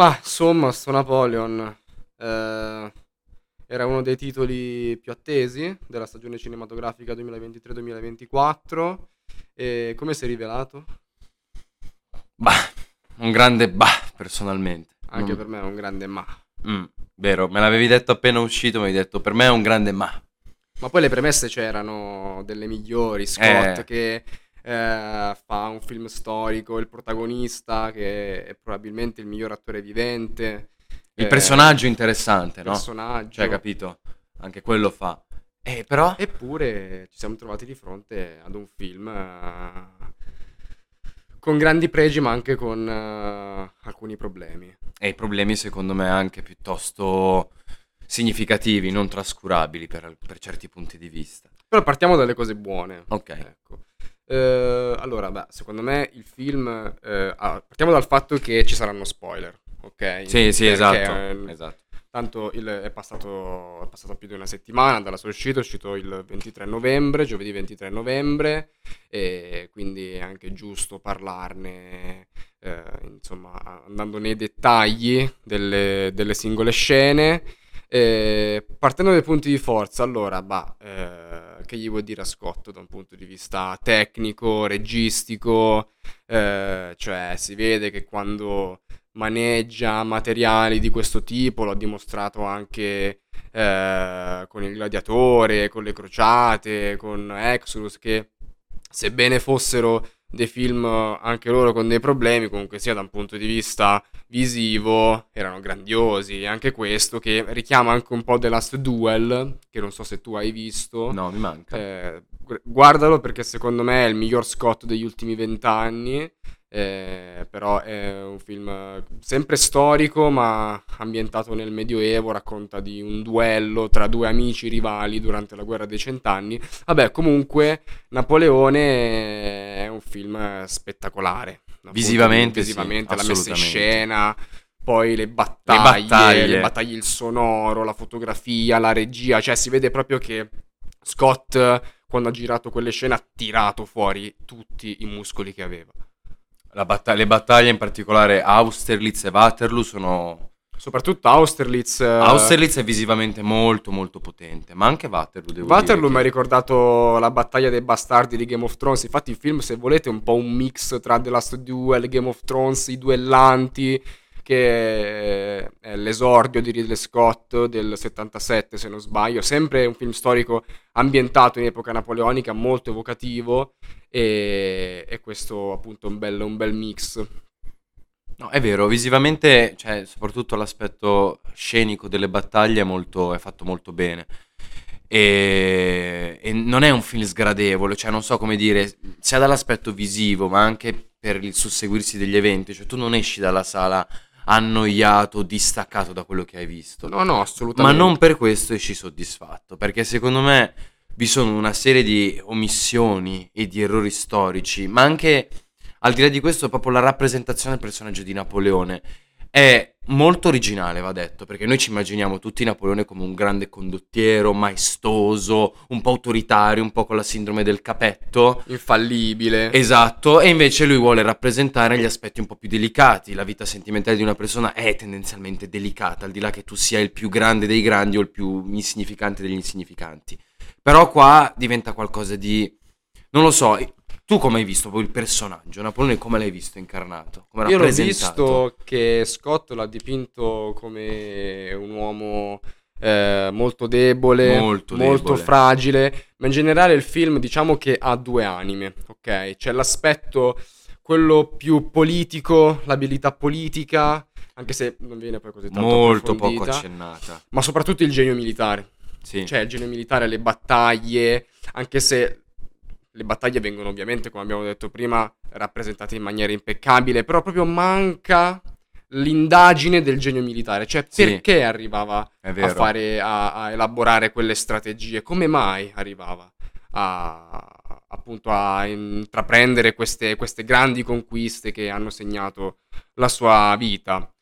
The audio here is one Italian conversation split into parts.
Ma insomma, sto Napoleon eh, era uno dei titoli più attesi della stagione cinematografica 2023-2024. E come si è rivelato? Bah, un grande bah, personalmente. Anche Non- per me è un grande ma. Mm, vero, me l'avevi detto appena uscito, mi hai detto per me è un grande ma. Ma poi le premesse c'erano delle migliori. Scott Eh. che eh, fa un film storico, il protagonista che è probabilmente il miglior attore vivente. Il eh, personaggio interessante, il no? personaggio. Cioè, capito? Anche quello fa. Eh, però... Eppure ci siamo trovati di fronte ad un film eh, con grandi pregi ma anche con eh, alcuni problemi. E i problemi secondo me anche piuttosto significativi, non trascurabili per, per certi punti di vista. Però partiamo dalle cose buone. Ok. Ecco. Eh, allora, beh, secondo me il film... eh, ah, partiamo dal fatto che ci saranno spoiler, ok? Sì, sì, Perché, esatto. eh, esatto. Tanto il- è, passato, è passato più di una settimana dalla sua uscita, è uscito il 23 novembre, giovedì 23 novembre, e quindi è anche giusto parlarne, eh, insomma, andando nei dettagli delle, delle singole scene. Eh, partendo dai punti di forza, allora, bah, eh, che gli vuoi dire a Scott da un punto di vista tecnico, registico? Eh, cioè, si vede che quando maneggia materiali di questo tipo, l'ha dimostrato anche eh, con il gladiatore, con le crociate, con Exodus, che sebbene fossero dei film eh, anche loro con dei problemi, comunque sia da un punto di vista visivo erano grandiosi. Anche questo che richiama anche un po' The Last Duel, che non so se tu hai visto. No, mi manca. Eh, gu- guardalo perché secondo me è il miglior Scott degli ultimi vent'anni. Eh, però è un film sempre storico, ma ambientato nel Medioevo. Racconta di un duello tra due amici rivali durante la guerra dei cent'anni. Vabbè, comunque, Napoleone è un film spettacolare. Di- Visivamente, sì, visivamente la messa in scena. Poi le battaglie, battaglie. le battaglie, il sonoro, la fotografia, la regia, cioè si vede proprio che Scott, quando ha girato quelle scene, ha tirato fuori tutti i muscoli che aveva. La batta- le battaglie, in particolare Austerlitz e Waterloo, sono... Soprattutto Austerlitz. eh, Austerlitz è visivamente molto molto potente, ma anche Waterloo devo Waterloo mi ha ricordato la battaglia dei bastardi di Game of Thrones. Infatti, il film, se volete, è un po' un mix tra The Last Duel, Game of Thrones, i duellanti. Che è l'esordio di Ridley Scott del 77, se non sbaglio. Sempre un film storico ambientato in epoca napoleonica, molto evocativo. E, e questo, appunto, un un bel mix. No, è vero, visivamente, cioè, soprattutto l'aspetto scenico delle battaglie è, molto, è fatto molto bene. E, e non è un film sgradevole, cioè non so come dire, sia dall'aspetto visivo, ma anche per il susseguirsi degli eventi, cioè tu non esci dalla sala annoiato, distaccato da quello che hai visto. No, no, Ma assolutamente. non per questo esci soddisfatto, perché secondo me vi sono una serie di omissioni e di errori storici, ma anche al di là di questo proprio la rappresentazione del personaggio di Napoleone è molto originale, va detto, perché noi ci immaginiamo tutti Napoleone come un grande condottiero, maestoso, un po' autoritario, un po' con la sindrome del capetto. Infallibile. Esatto, e invece lui vuole rappresentare gli aspetti un po' più delicati. La vita sentimentale di una persona è tendenzialmente delicata, al di là che tu sia il più grande dei grandi o il più insignificante degli insignificanti. Però qua diventa qualcosa di... non lo so, tu come hai visto poi il personaggio? Napoleone come l'hai visto incarnato? Come Io l'ho visto che Scott l'ha dipinto come un uomo eh, molto debole, Molto debole. fragile, ma in generale il film diciamo che ha due anime, ok? C'è l'aspetto, quello più politico, l'abilità politica, anche se non viene poi così tanto Molto poco accennata. ma soprattutto il genio militare. Sì. Cioè il genio militare, le battaglie, anche se le battaglie vengono ovviamente, come abbiamo detto prima, rappresentate in maniera impeccabile, però proprio manca l'indagine del genio militare, cioè Sì. perché arrivava è a fare, a, a elaborare quelle strategie, come mai arrivava a, appunto a intraprendere queste, queste grandi conquiste che hanno segnato la sua vita.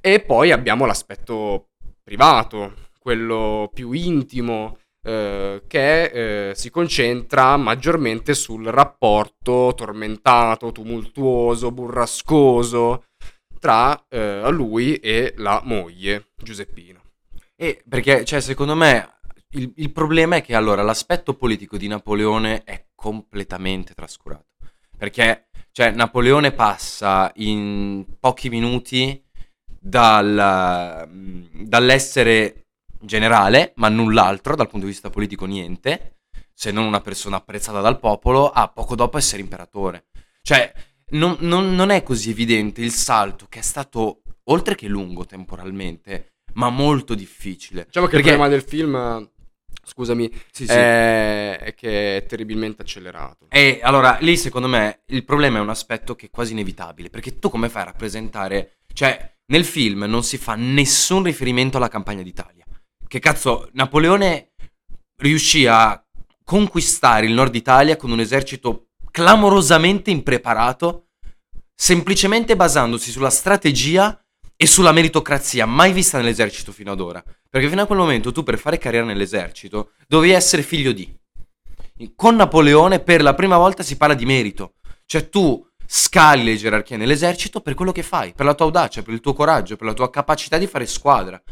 E poi abbiamo l'aspetto privato, quello più intimo, eh, che eh, si concentra maggiormente sul rapporto tormentato, tumultuoso, burrascoso tra eh, lui e la moglie Giuseppina. E perché, cioè, secondo me il, il problema è che allora l'aspetto politico di Napoleone è completamente trascurato. Perché, cioè, Napoleone passa in pochi minuti dal, dall'essere generale, ma null'altro, dal punto di vista politico niente, se non una persona apprezzata dal popolo, a poco dopo essere imperatore. Cioè, non, non, non è così evidente il salto che è stato, oltre che lungo temporalmente, ma molto difficile. Diciamo che Perché... il problema del film scusami, sì, sì. È, è, che è terribilmente accelerato. E allora lì secondo me il problema è un aspetto che è quasi inevitabile, perché tu come fai a rappresentare, cioè nel film non si fa nessun riferimento alla campagna d'Italia. Che cazzo, Napoleone riuscì a conquistare il nord Italia con un esercito clamorosamente impreparato, semplicemente basandosi sulla strategia e sulla meritocrazia mai vista nell'esercito fino ad ora. Perché fino a quel momento tu per fare carriera nell'esercito dovevi essere figlio di. Con Napoleone per la prima volta si parla di merito. Cioè tu scali le gerarchie nell'esercito per quello che fai, per la tua audacia, per il tuo coraggio, per la tua capacità di fare squadra.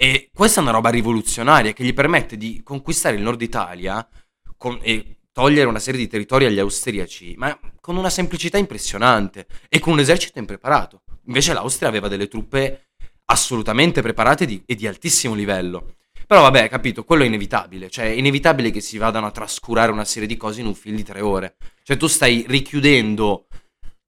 E questa è una roba rivoluzionaria che gli permette di conquistare il nord Italia con, e togliere una serie di territori agli austriaci, ma con una semplicità impressionante e con un esercito impreparato. Invece l'Austria aveva delle truppe assolutamente preparate di, e di altissimo livello. Però vabbè, capito, quello è inevitabile, cioè è inevitabile che si vadano a trascurare una serie di cose in un film di tre ore. Cioè tu stai richiudendo...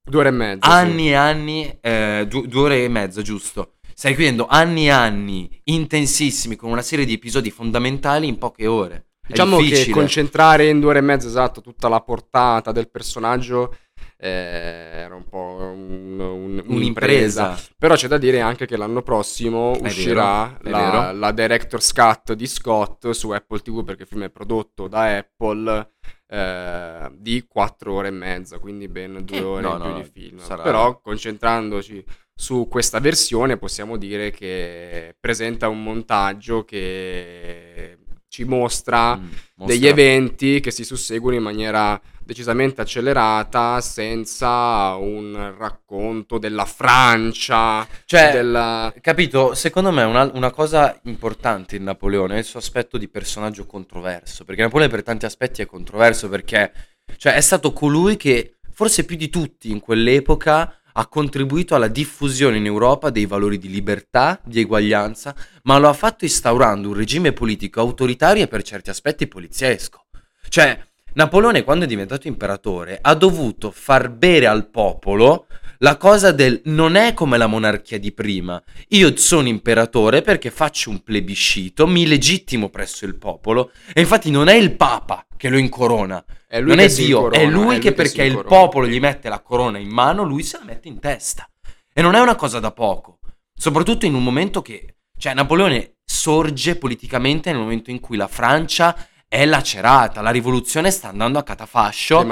Due ore e mezza. Anni e anni, eh, due, due ore e mezza, giusto. Stai chiudendo anni e anni intensissimi con una serie di episodi fondamentali in poche ore. Diciamo che concentrare in due ore e mezza esatto tutta la portata del personaggio eh, era un po' un, un, un'impresa. Però c'è da dire anche che l'anno prossimo è uscirà vero, la, la Director's Cut di Scott su Apple TV perché il film è prodotto da Apple. Eh, di 4 ore e mezza, quindi ben due eh, ore no, in più no, di film. Sarà... Però concentrandoci su questa versione possiamo dire che presenta un montaggio che ci mostra, mm, mostra, degli eventi che si susseguono in maniera decisamente accelerata senza un racconto della Francia. Cioè, della... capito, secondo me una, una, cosa importante in Napoleone è il suo aspetto di personaggio controverso, perché Napoleone per tanti aspetti è controverso perché cioè, è stato colui che forse più di tutti in quell'epoca ha contribuito alla diffusione in Europa dei valori di libertà, di eguaglianza, ma lo ha fatto instaurando un regime politico autoritario e per certi aspetti poliziesco. Cioè, Napoleone quando è diventato imperatore ha dovuto far bere al popolo la cosa del non è come la monarchia di prima. Io sono imperatore perché faccio un plebiscito, mi legittimo presso il popolo e infatti non è il papa che lo incorona. È non è Dio, incorona, è lui, è lui che, che perché il popolo gli mette la corona in mano, lui se la mette in testa. E non è una cosa da poco. Soprattutto in un momento che... Cioè, Napoleone sorge politicamente nel momento in cui la Francia è lacerata, la rivoluzione sta andando a catafascio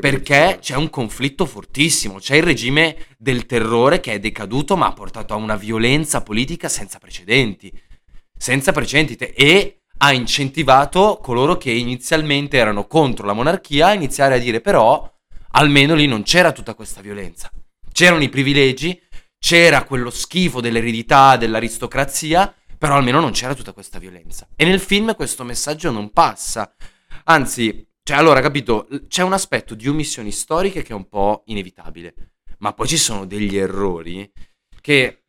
perché c'è un conflitto fortissimo, c'è il regime del terrore che è decaduto ma ha portato a una violenza politica senza precedenti, senza precedenti e ha incentivato coloro che inizialmente erano contro la monarchia a iniziare a dire però almeno lì non c'era tutta questa violenza, c'erano i privilegi, c'era quello schifo dell'eredità, dell'aristocrazia però almeno non c'era tutta questa violenza. E nel film questo messaggio non passa. Anzi, cioè allora, capito, c'è un aspetto di omissioni storiche che è un po' inevitabile. Ma poi ci sono degli errori che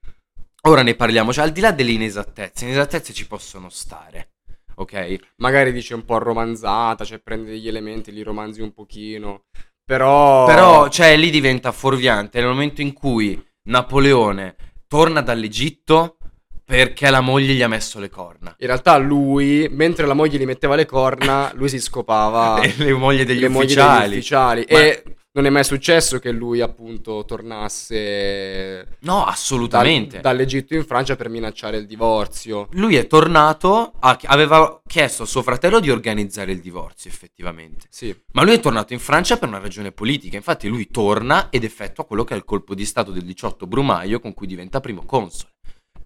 ora ne parliamo, cioè al di là delle inesattezze, inesattezze ci possono stare. Ok? Magari dice un po' romanzata, cioè prende degli elementi, li romanzi un pochino. Però Però cioè lì diventa fuorviante nel momento in cui Napoleone torna dall'Egitto perché la moglie gli ha messo le corna. In realtà lui, mentre la moglie gli metteva le corna, lui si scopava le mogli degli le ufficiali. Mogli degli ufficiali. Ma... E non è mai successo che lui appunto tornasse no assolutamente dal, dall'Egitto in Francia per minacciare il divorzio lui è tornato a, aveva chiesto a suo fratello di organizzare il divorzio effettivamente sì. ma lui è tornato in Francia per una ragione politica infatti lui torna ed effettua quello che è il colpo di stato del 18 Brumaio con cui diventa primo console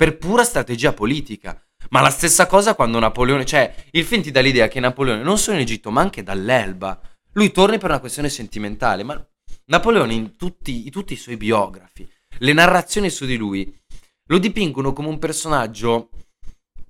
per pura strategia politica. Ma la stessa cosa quando Napoleone, cioè il film ti dà l'idea che Napoleone non solo in Egitto ma anche dall'Elba, lui torna per una questione sentimentale, ma Napoleone in tutti, in tutti i suoi biografi le narrazioni su di lui lo dipingono come un personaggio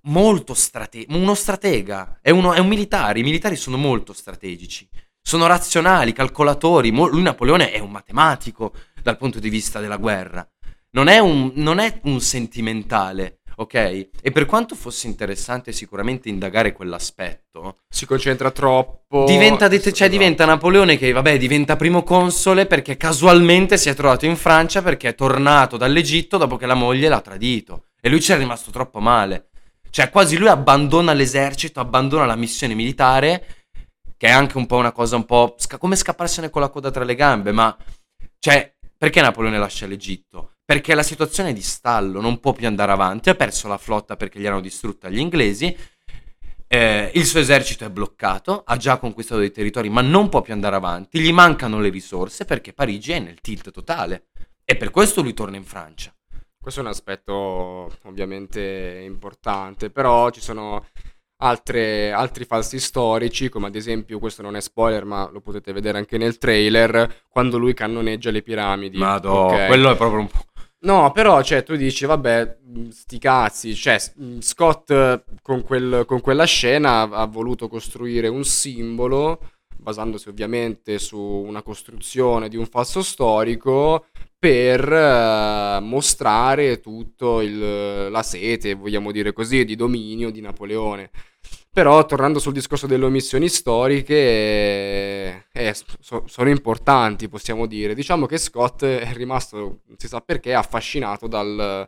molto strategico, uno stratega, è, uno, è un militare, i militari sono molto strategici, sono razionali, calcolatori, mo- lui Napoleone è un matematico dal punto di vista della guerra, non è un, non è un sentimentale, ok? E per quanto fosse interessante sicuramente indagare quell'aspetto, Si concentra troppo. diventa, det- cioè, diventa Napoleone che, vabbè, diventa primo console perché casualmente si è trovato in Francia perché è tornato dall'Egitto dopo che la moglie l'ha tradito. E lui ci è rimasto troppo male. Cioè, quasi lui abbandona l'esercito, abbandona la missione militare, che è anche un po' una cosa un po' sca- come scapparsene con la coda tra le gambe, ma cioè, perché Napoleone lascia l'Egitto? Perché la situazione è di stallo, non può più andare avanti, ha perso la flotta perché gli hanno distrutta gli inglesi, eh, il suo esercito è bloccato, ha già conquistato dei territori ma non può più andare avanti, gli mancano le risorse perché Parigi è nel tilt totale e per questo lui torna in Francia. Questo è un aspetto ovviamente importante, però ci sono altre- altri falsi storici, come ad esempio, questo non è spoiler, ma lo potete vedere anche nel trailer, quando lui cannoneggia le piramidi. Madò, Ok. quello è proprio un po'... No, però, cioè, tu dici, vabbè, sti cazzi, cioè, Scott eh, con, quel- con quella scena ha, voluto costruire un simbolo, basandosi ovviamente su una costruzione di un falso storico, per eh, mostrare tutto il- la sete, vogliamo dire così, di dominio di Napoleone. Però, tornando sul discorso delle omissioni storiche, eh, eh, so- sono importanti, possiamo dire. Diciamo che Scott è rimasto, non si sa perché, affascinato dal,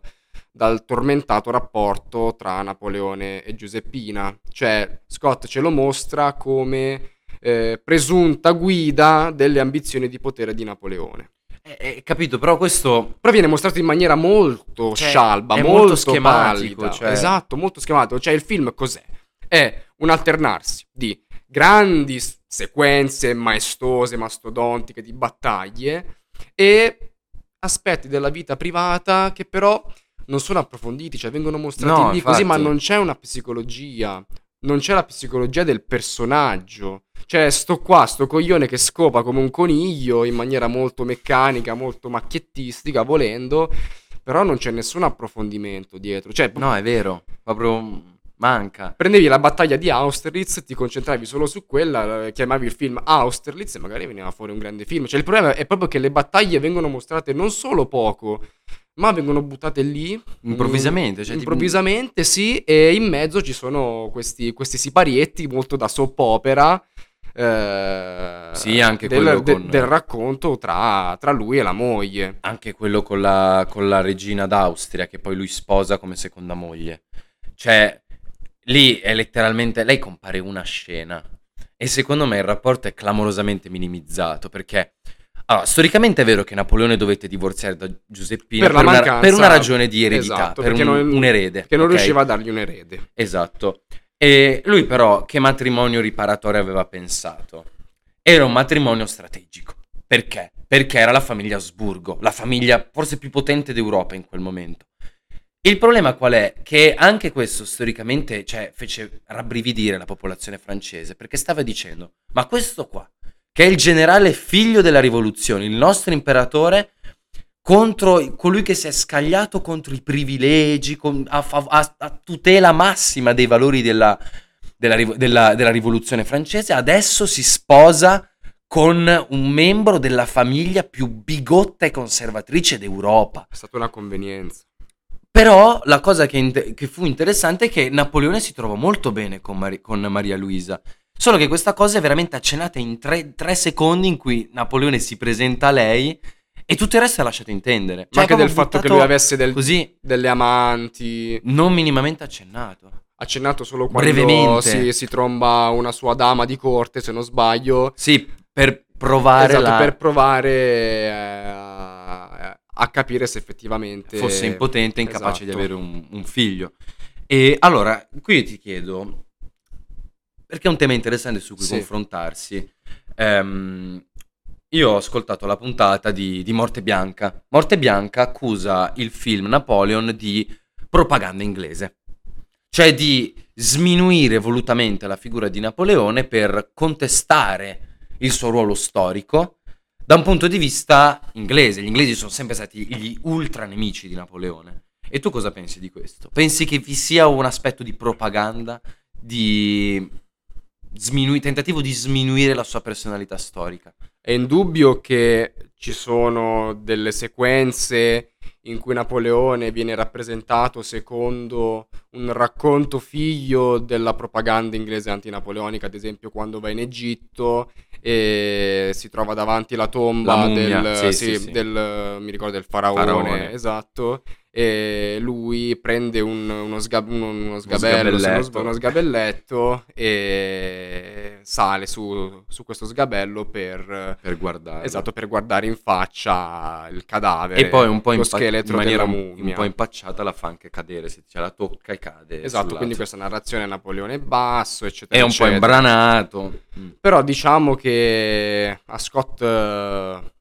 dal tormentato rapporto tra Napoleone e Giuseppina. Cioè, Scott ce lo mostra come eh, presunta guida delle ambizioni di potere di Napoleone. Eh, eh, capito, però questo... Però viene mostrato in maniera molto Cioè, scialba, molto, molto schematico, cioè- Esatto, molto schematico. Cioè, il film cos'è? È un alternarsi di grandi sequenze maestose, mastodontiche di battaglie e aspetti della vita privata che però non sono approfonditi, cioè vengono mostrati No, lì così, ma infatti. non c'è una psicologia. Non c'è la psicologia del personaggio. Cioè, sto qua, sto coglione che scopa come un coniglio in maniera molto meccanica, molto macchiettistica, volendo, però non c'è nessun approfondimento dietro. Cioè, No, è vero, proprio manca. prendevi la battaglia di Austerlitz, ti concentravi solo su quella, chiamavi il film Austerlitz e magari veniva fuori un grande film. Cioè, il problema è proprio che le battaglie vengono mostrate non solo poco, ma vengono buttate lì Improvvisamente, cioè, tipo- improvvisamente, sì, e in mezzo ci sono questi, questi siparietti molto da soap opera. eh, Sì, anche del, quello de- con- del racconto tra, tra lui e la moglie. Anche quello con la, con la regina d'Austria che poi lui sposa come seconda moglie. Cioè, lì è letteralmente... Lei compare una scena. E secondo me il rapporto è clamorosamente minimizzato perché... Allora, storicamente è vero che Napoleone dovette divorziare da Giuseppina Per per, la una, mancanza- per una ragione di eredità, Esatto, per un, non- un erede. Che non ok? riusciva a dargli un erede. Esatto. E lui però che matrimonio riparatore aveva pensato? Era un matrimonio strategico. Perché? Perché era la famiglia Asburgo, la famiglia forse più potente d'Europa in quel momento. Il problema qual è? Che anche questo storicamente cioè, fece rabbrividire la popolazione francese, perché stava dicendo, ma questo qua, che è il generale figlio della rivoluzione, il nostro imperatore, contro colui che si è scagliato contro i privilegi, con- a, a- a tutela massima dei valori della, della della- della rivoluzione francese, adesso si sposa con un membro della famiglia più bigotta e conservatrice d'Europa. È stata una convenienza. Però la cosa che, inte- che fu interessante è che Napoleone si trovò molto bene con, Mari- con Maria Luisa. Solo che questa cosa è veramente accennata in tre, tre secondi in cui Napoleone si presenta a lei e tutto il resto è lasciato intendere. Ma Cioè, anche è del fatto che lui avesse del- così, delle amanti. non minimamente accennato. Accennato solo quando Brevemente. si, si tromba una sua dama di corte, se non sbaglio. Sì, per provare esatto, la... per provare eh, a, a capire se effettivamente fosse impotente e incapace di Esatto. avere un, un figlio. E allora, qui ti chiedo, perché è un tema interessante su cui Sì. confrontarsi. Ehm, io ho ascoltato la puntata di, di Morte Bianca. Morte Bianca accusa il film Napoleon di propaganda inglese, cioè di sminuire volutamente la figura di Napoleone per contestare il suo ruolo storico, da un punto di vista inglese. Gli inglesi sono sempre stati gli ultra nemici di Napoleone. E tu cosa pensi di questo? Pensi che vi sia un aspetto di propaganda, di sminui- tentativo di sminuire la sua personalità storica? È indubbio che ci sono delle sequenze in cui Napoleone viene rappresentato secondo un racconto figlio della propaganda inglese antinapoleonica, ad esempio quando va in Egitto e si trova davanti la tomba La mummia, del, sì, sì, sì, del- mi ricordo del faraone, Faraone. esatto, e lui prende un- uno, sga- uno- uno sgabello, sgabelletto. uno sgabelletto e sale su, su questo sgabello per, Per guardare. esatto, per guardare in faccia il cadavere, E poi un po' impa- in maniera un, po' impacciata la fa anche cadere, se ce la tocca e cade. Esatto, quindi lato. questa narrazione Napoleone basso, eccetera, È un po' eccetera. imbranato. Mm. Però diciamo che a Scott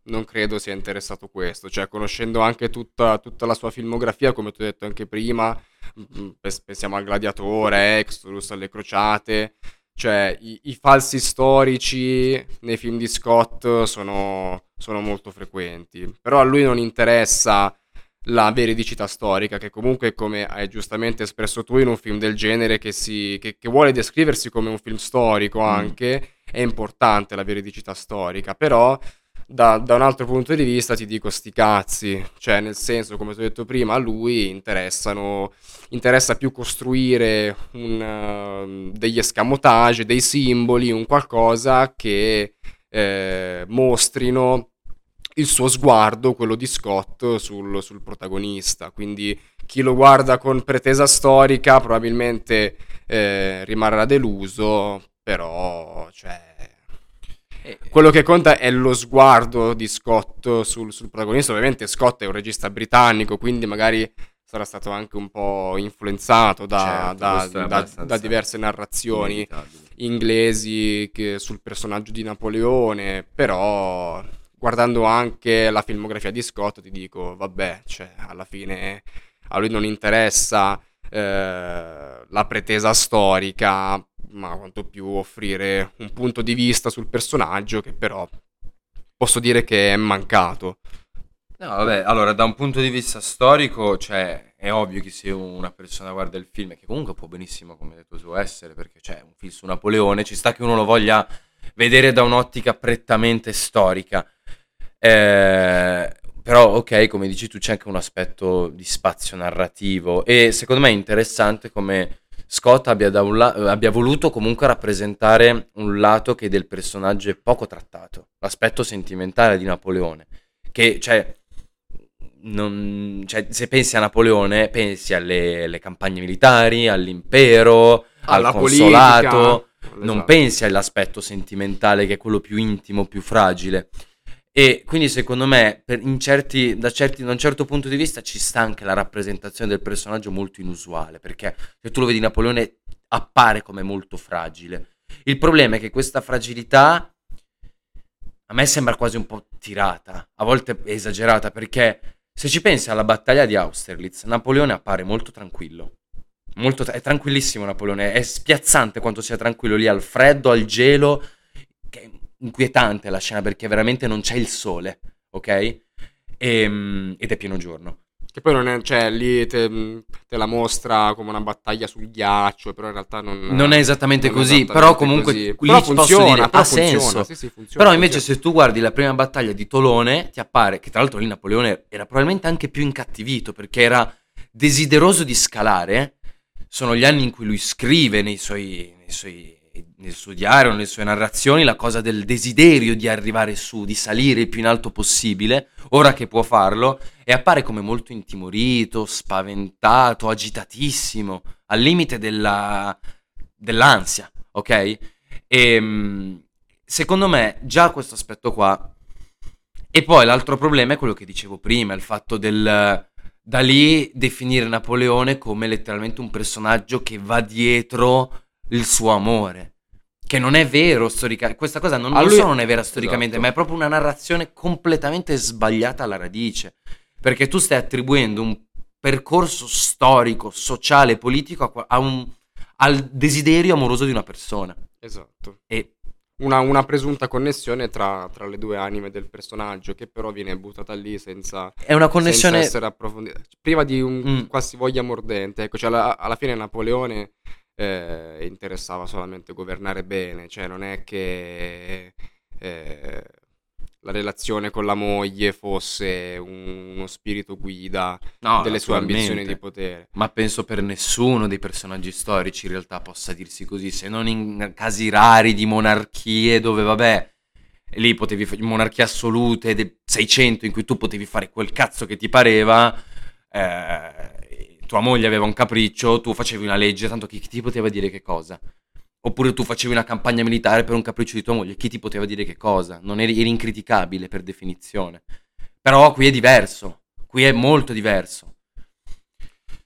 non credo sia interessato questo, cioè conoscendo anche tutta, tutta la sua filmografia, come ti ho detto anche prima, mm, pens- pensiamo al Gladiatore, Exodus, alle Crociate, cioè i, i falsi storici nei film di Scott sono, sono molto frequenti, però a lui non interessa la veridicità storica, che comunque, come hai giustamente espresso tu in un film del genere, che, si, che, che vuole descriversi come un film storico Mm. anche, è importante la veridicità storica, però da, da un altro punto di vista ti dico sti cazzi, cioè nel senso, come ti ho detto prima, a lui interessano, interessa più costruire un, ehm, degli escamotage, dei simboli, un qualcosa che eh, mostrino il suo sguardo, quello di Scott, sul, sul protagonista. Quindi chi lo guarda con pretesa storica probabilmente eh, rimarrà deluso, però cioè, quello che conta è lo sguardo di Scott sul, sul protagonista. Ovviamente Scott è un regista britannico, quindi magari sarà stato anche un po' influenzato da, Certo, da- da- da diverse narrazioni inevitabile. inglesi che- sul personaggio di Napoleone, però guardando anche la filmografia di Scott ti dico, vabbè, cioè, alla fine a lui non interessa eh, la pretesa storica, ma quanto più offrire un punto di vista sul personaggio che però posso dire che è mancato. No, vabbè, allora da un punto di vista storico, cioè, è ovvio che se una persona guarda il film, che comunque può benissimo, come detto tu, essere, perché c'è un film su Napoleone, ci sta che uno lo voglia vedere da un'ottica prettamente storica. Eh, però, ok, come dici tu, c'è anche un aspetto di spazio narrativo e secondo me è interessante come Scott abbia, la- abbia voluto comunque rappresentare un lato che del personaggio è poco trattato, l'aspetto sentimentale di Napoleone, che, cioè, non- cioè, se pensi a Napoleone, pensi alle, alle campagne militari, all'impero, Alla al consolato, politica. non Esatto. pensi all'aspetto sentimentale che è quello più intimo, più fragile. E quindi secondo me, certi- da, certi- da un certo punto di vista, ci sta anche la rappresentazione del personaggio molto inusuale, perché se tu lo vedi Napoleone appare come molto fragile. Il problema è che questa fragilità a me sembra quasi un po' tirata, a volte esagerata, perché se ci pensi alla battaglia di Austerlitz, Napoleone appare molto tranquillo. Molto è tranquillissimo Napoleone, è spiazzante quanto sia tranquillo lì al freddo, al gelo, inquietante la scena perché veramente non c'è il sole, ok? Ehm, ed è pieno giorno. Che poi non è, cioè, lì te, te la mostra come una battaglia sul ghiaccio, però in realtà non, Non è esattamente non è così, esattamente però comunque così. lì Però posso funziona, dire, però ha funziona, senso. sì, sì, funziona, Però invece funziona. se tu guardi la prima battaglia di Tolone, ti appare che tra l'altro lì Napoleone era probabilmente anche più incattivito perché era desideroso di scalare. Sono gli anni in cui lui scrive nei suoi, nei suoi- nel suo diario, nelle sue narrazioni, la cosa del desiderio di arrivare su, di salire il più in alto possibile, ora che può farlo, e appare come molto intimorito, spaventato, agitatissimo, al limite della, dell'ansia, ok? E mm, secondo me già questo aspetto qua. E poi l'altro problema è quello che dicevo prima, il fatto del da lì definire Napoleone come letteralmente un personaggio che va dietro il suo amore. Che non è vero storicamente, questa cosa non, non lui- solo non è vera storicamente, Esatto. ma è proprio una narrazione completamente sbagliata alla radice. Perché tu stai attribuendo un percorso storico, sociale, politico a a un- al desiderio amoroso di una persona. Esatto. E una, una presunta connessione tra, tra, le due anime del personaggio, che però viene buttata lì senza, È una connessione... essere approfondita. Prima di un mm. qualsivoglia mordente. Ecco, cioè alla, alla fine Napoleone eh, interessava solamente governare bene, cioè non è che... Eh, la relazione con la moglie fosse un, uno spirito guida no, delle sue ambizioni di potere. Ma penso per nessuno dei personaggi storici in realtà possa dirsi così, se non in casi rari di monarchie dove vabbè, lì potevi fare monarchie assolute del 600 in cui tu potevi fare quel cazzo che ti pareva. Eh, tua moglie aveva un capriccio, tu facevi una legge, tanto chi, chi ti poteva dire che cosa? Oppure tu facevi una campagna militare per un capriccio di tua moglie, chi ti poteva dire che cosa? Non eri, eri incriticabile per definizione. Però qui è diverso, qui è molto diverso.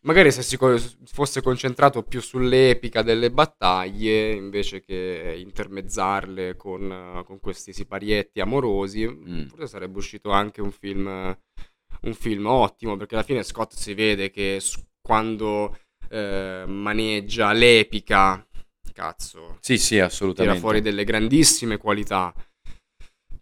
Magari se si fosse concentrato più sull'epica delle battaglie invece che intermezzarle con, con questi siparietti amorosi, mm. forse sarebbe uscito anche un film, un film ottimo, perché alla fine Scott si vede che quando eh, maneggia l'epica cazzo. Sì, sì, assolutamente. Tira fuori delle grandissime qualità.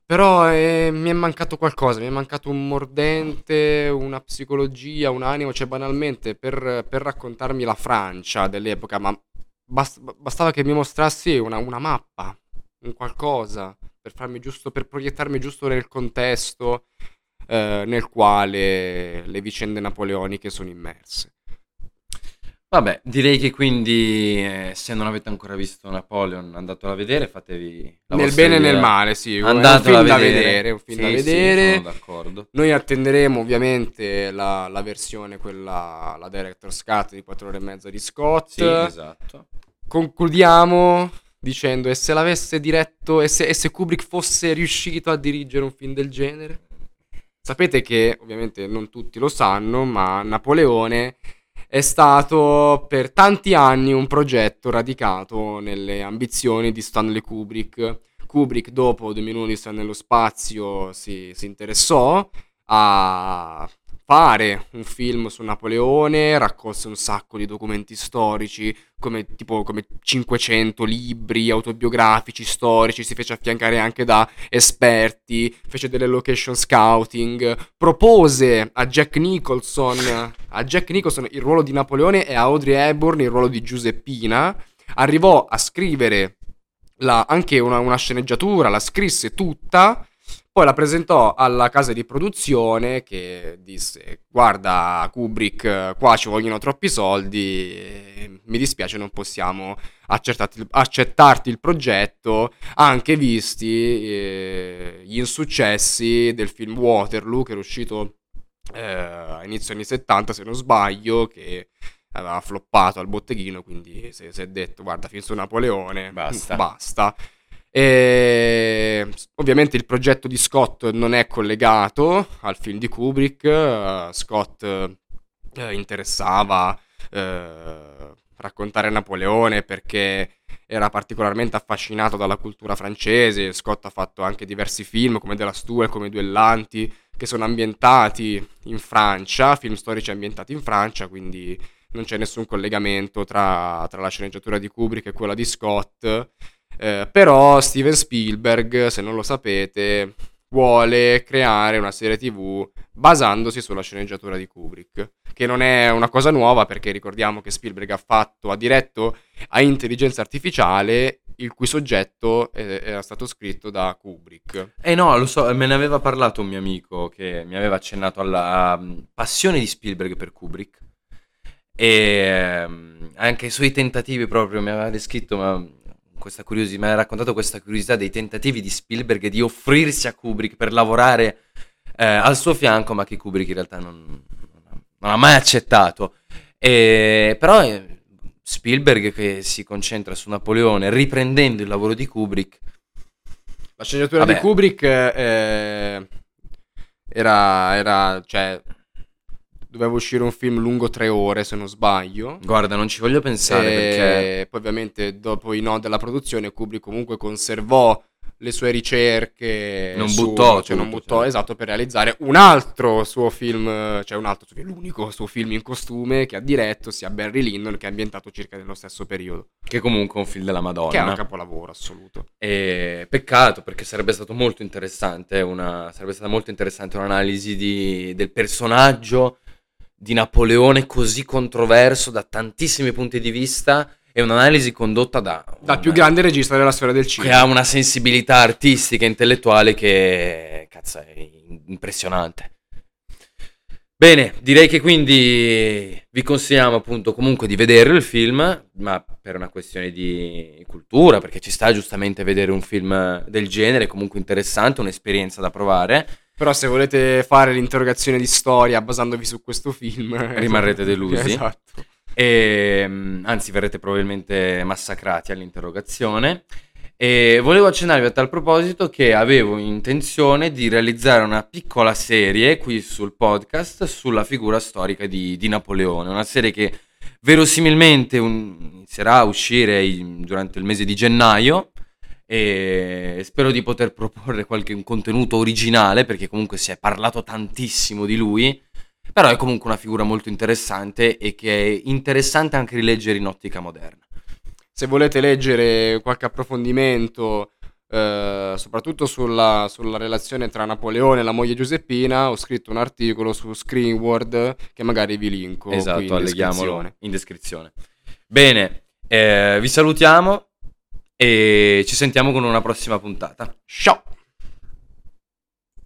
Però eh, mi è mancato qualcosa, mi è mancato un mordente, una psicologia, un animo, cioè banalmente per, per raccontarmi la Francia dell'epoca, ma bast- bastava che mi mostrassi una, una, mappa, un qualcosa, per farmi giusto, per proiettarmi giusto nel contesto eh, nel quale le vicende napoleoniche sono immerse. Vabbè, direi che quindi eh, se non avete ancora visto Napoleon andatelo a vedere, fatevi la Nel bene e nel male, sì, andatelo è un film a vedere. da vedere, un film sì, da vedere. Sì, sono d'accordo. Noi attenderemo ovviamente la, la, versione, quella, la Director's Cut di 4 ore e mezza di Scott. Sì, esatto. Concludiamo dicendo e se l'avesse diretto e se, e se Kubrick fosse riuscito a dirigere un film del genere? Sapete che ovviamente non tutti lo sanno, ma Napoleone è stato per tanti anni un progetto radicato nelle ambizioni di Stanley Kubrick. Kubrick, dopo 2001 di nello spazio, si, si interessò a fare un film su Napoleone, raccolse un sacco di documenti storici, come, tipo come 500 libri autobiografici storici, si fece affiancare anche da esperti, fece delle location scouting, propose a Jack Nicholson, a Jack Nicholson il ruolo di Napoleone e a Audrey Hepburn il ruolo di Giuseppina, arrivò a scrivere la, anche una, una sceneggiatura, la scrisse tutta, poi la presentò alla casa di produzione che disse: Guarda, Kubrick, qua ci vogliono troppi soldi. Mi dispiace, non possiamo accettarti, accettarti il progetto, anche visti eh, gli insuccessi del film Waterloo, che era uscito eh, a inizio anni 70, se non sbaglio, che aveva floppato al botteghino. Quindi si è detto: Guarda, film su Napoleone, basta. basta. E ovviamente il progetto di Scott non è collegato al film di Kubrick. Uh, Scott uh, interessava uh, raccontare Napoleone perché era particolarmente affascinato dalla cultura francese. Scott ha fatto anche diversi film come Della Stua e come Duellanti che sono ambientati in Francia, film storici ambientati in Francia, quindi non c'è nessun collegamento tra, tra la sceneggiatura di Kubrick e quella di Scott. Eh, però Steven Spielberg, se non lo sapete, vuole creare una serie TV basandosi sulla sceneggiatura di Kubrick, che non è una cosa nuova perché ricordiamo che Spielberg ha fatto, ha diretto a intelligenza artificiale il cui soggetto era stato scritto da Kubrick. Eh no, lo so, me ne aveva parlato un mio amico che mi aveva accennato alla um, passione di Spielberg per Kubrick e um, anche i suoi tentativi proprio mi aveva descritto, questa curiosità, mi ha raccontato questa curiosità dei tentativi di Spielberg di offrirsi a Kubrick per lavorare eh, al suo fianco, ma che Kubrick in realtà non, non ha mai accettato. E, però eh, Spielberg che si concentra su Napoleone riprendendo il lavoro di Kubrick. La sceneggiatura Vabbè. di Kubrick eh, era, era, cioè, doveva uscire un film lungo tre ore se non sbaglio. Guarda, non ci voglio pensare e perché... Poi ovviamente dopo i no della produzione Kubrick comunque conservò le sue ricerche. Non su- buttò cioè non tutto, buttò cioè. esatto per realizzare un altro suo film, cioè un altro, l'unico suo film in costume che ha diretto sia Barry Lyndon, che è ambientato circa nello stesso periodo. Che comunque è un film della Madonna. Che è un capolavoro assoluto. E peccato perché sarebbe stato molto interessante, una, sarebbe stata molto interessante un'analisi di- del personaggio di Napoleone così controverso da tantissimi punti di vista e un'analisi condotta da... Dal più grande regista della storia del Che cinema. ha una sensibilità artistica e intellettuale che, cazzo, è impressionante. Bene, direi che quindi vi consigliamo appunto comunque di vedere il film, ma per una questione di cultura, perché ci sta giustamente vedere un film del genere, comunque interessante, un'esperienza da provare. Però se volete fare l'interrogazione di storia basandovi su questo film... Rimarrete delusi. Esatto. E, mm, anzi, verrete probabilmente massacrati all'interrogazione. E volevo accennarvi a tal proposito che avevo intenzione di realizzare una piccola serie qui sul podcast sulla figura storica di, di Napoleone. Una serie che verosimilmente un- inizierà a uscire in- durante il mese di gennaio. E spero di poter proporre qualche contenuto originale perché comunque si è parlato tantissimo di lui. Però è comunque una figura molto interessante e che è interessante anche rileggere in ottica moderna. Se volete leggere qualche approfondimento, eh, soprattutto sulla, sulla relazione tra Napoleone e la moglie Giuseppina, ho scritto un articolo su Screenword che magari vi linko qui esatto, in descrizione. in descrizione. Bene, eh, vi salutiamo e ci sentiamo con una prossima puntata. Ciao!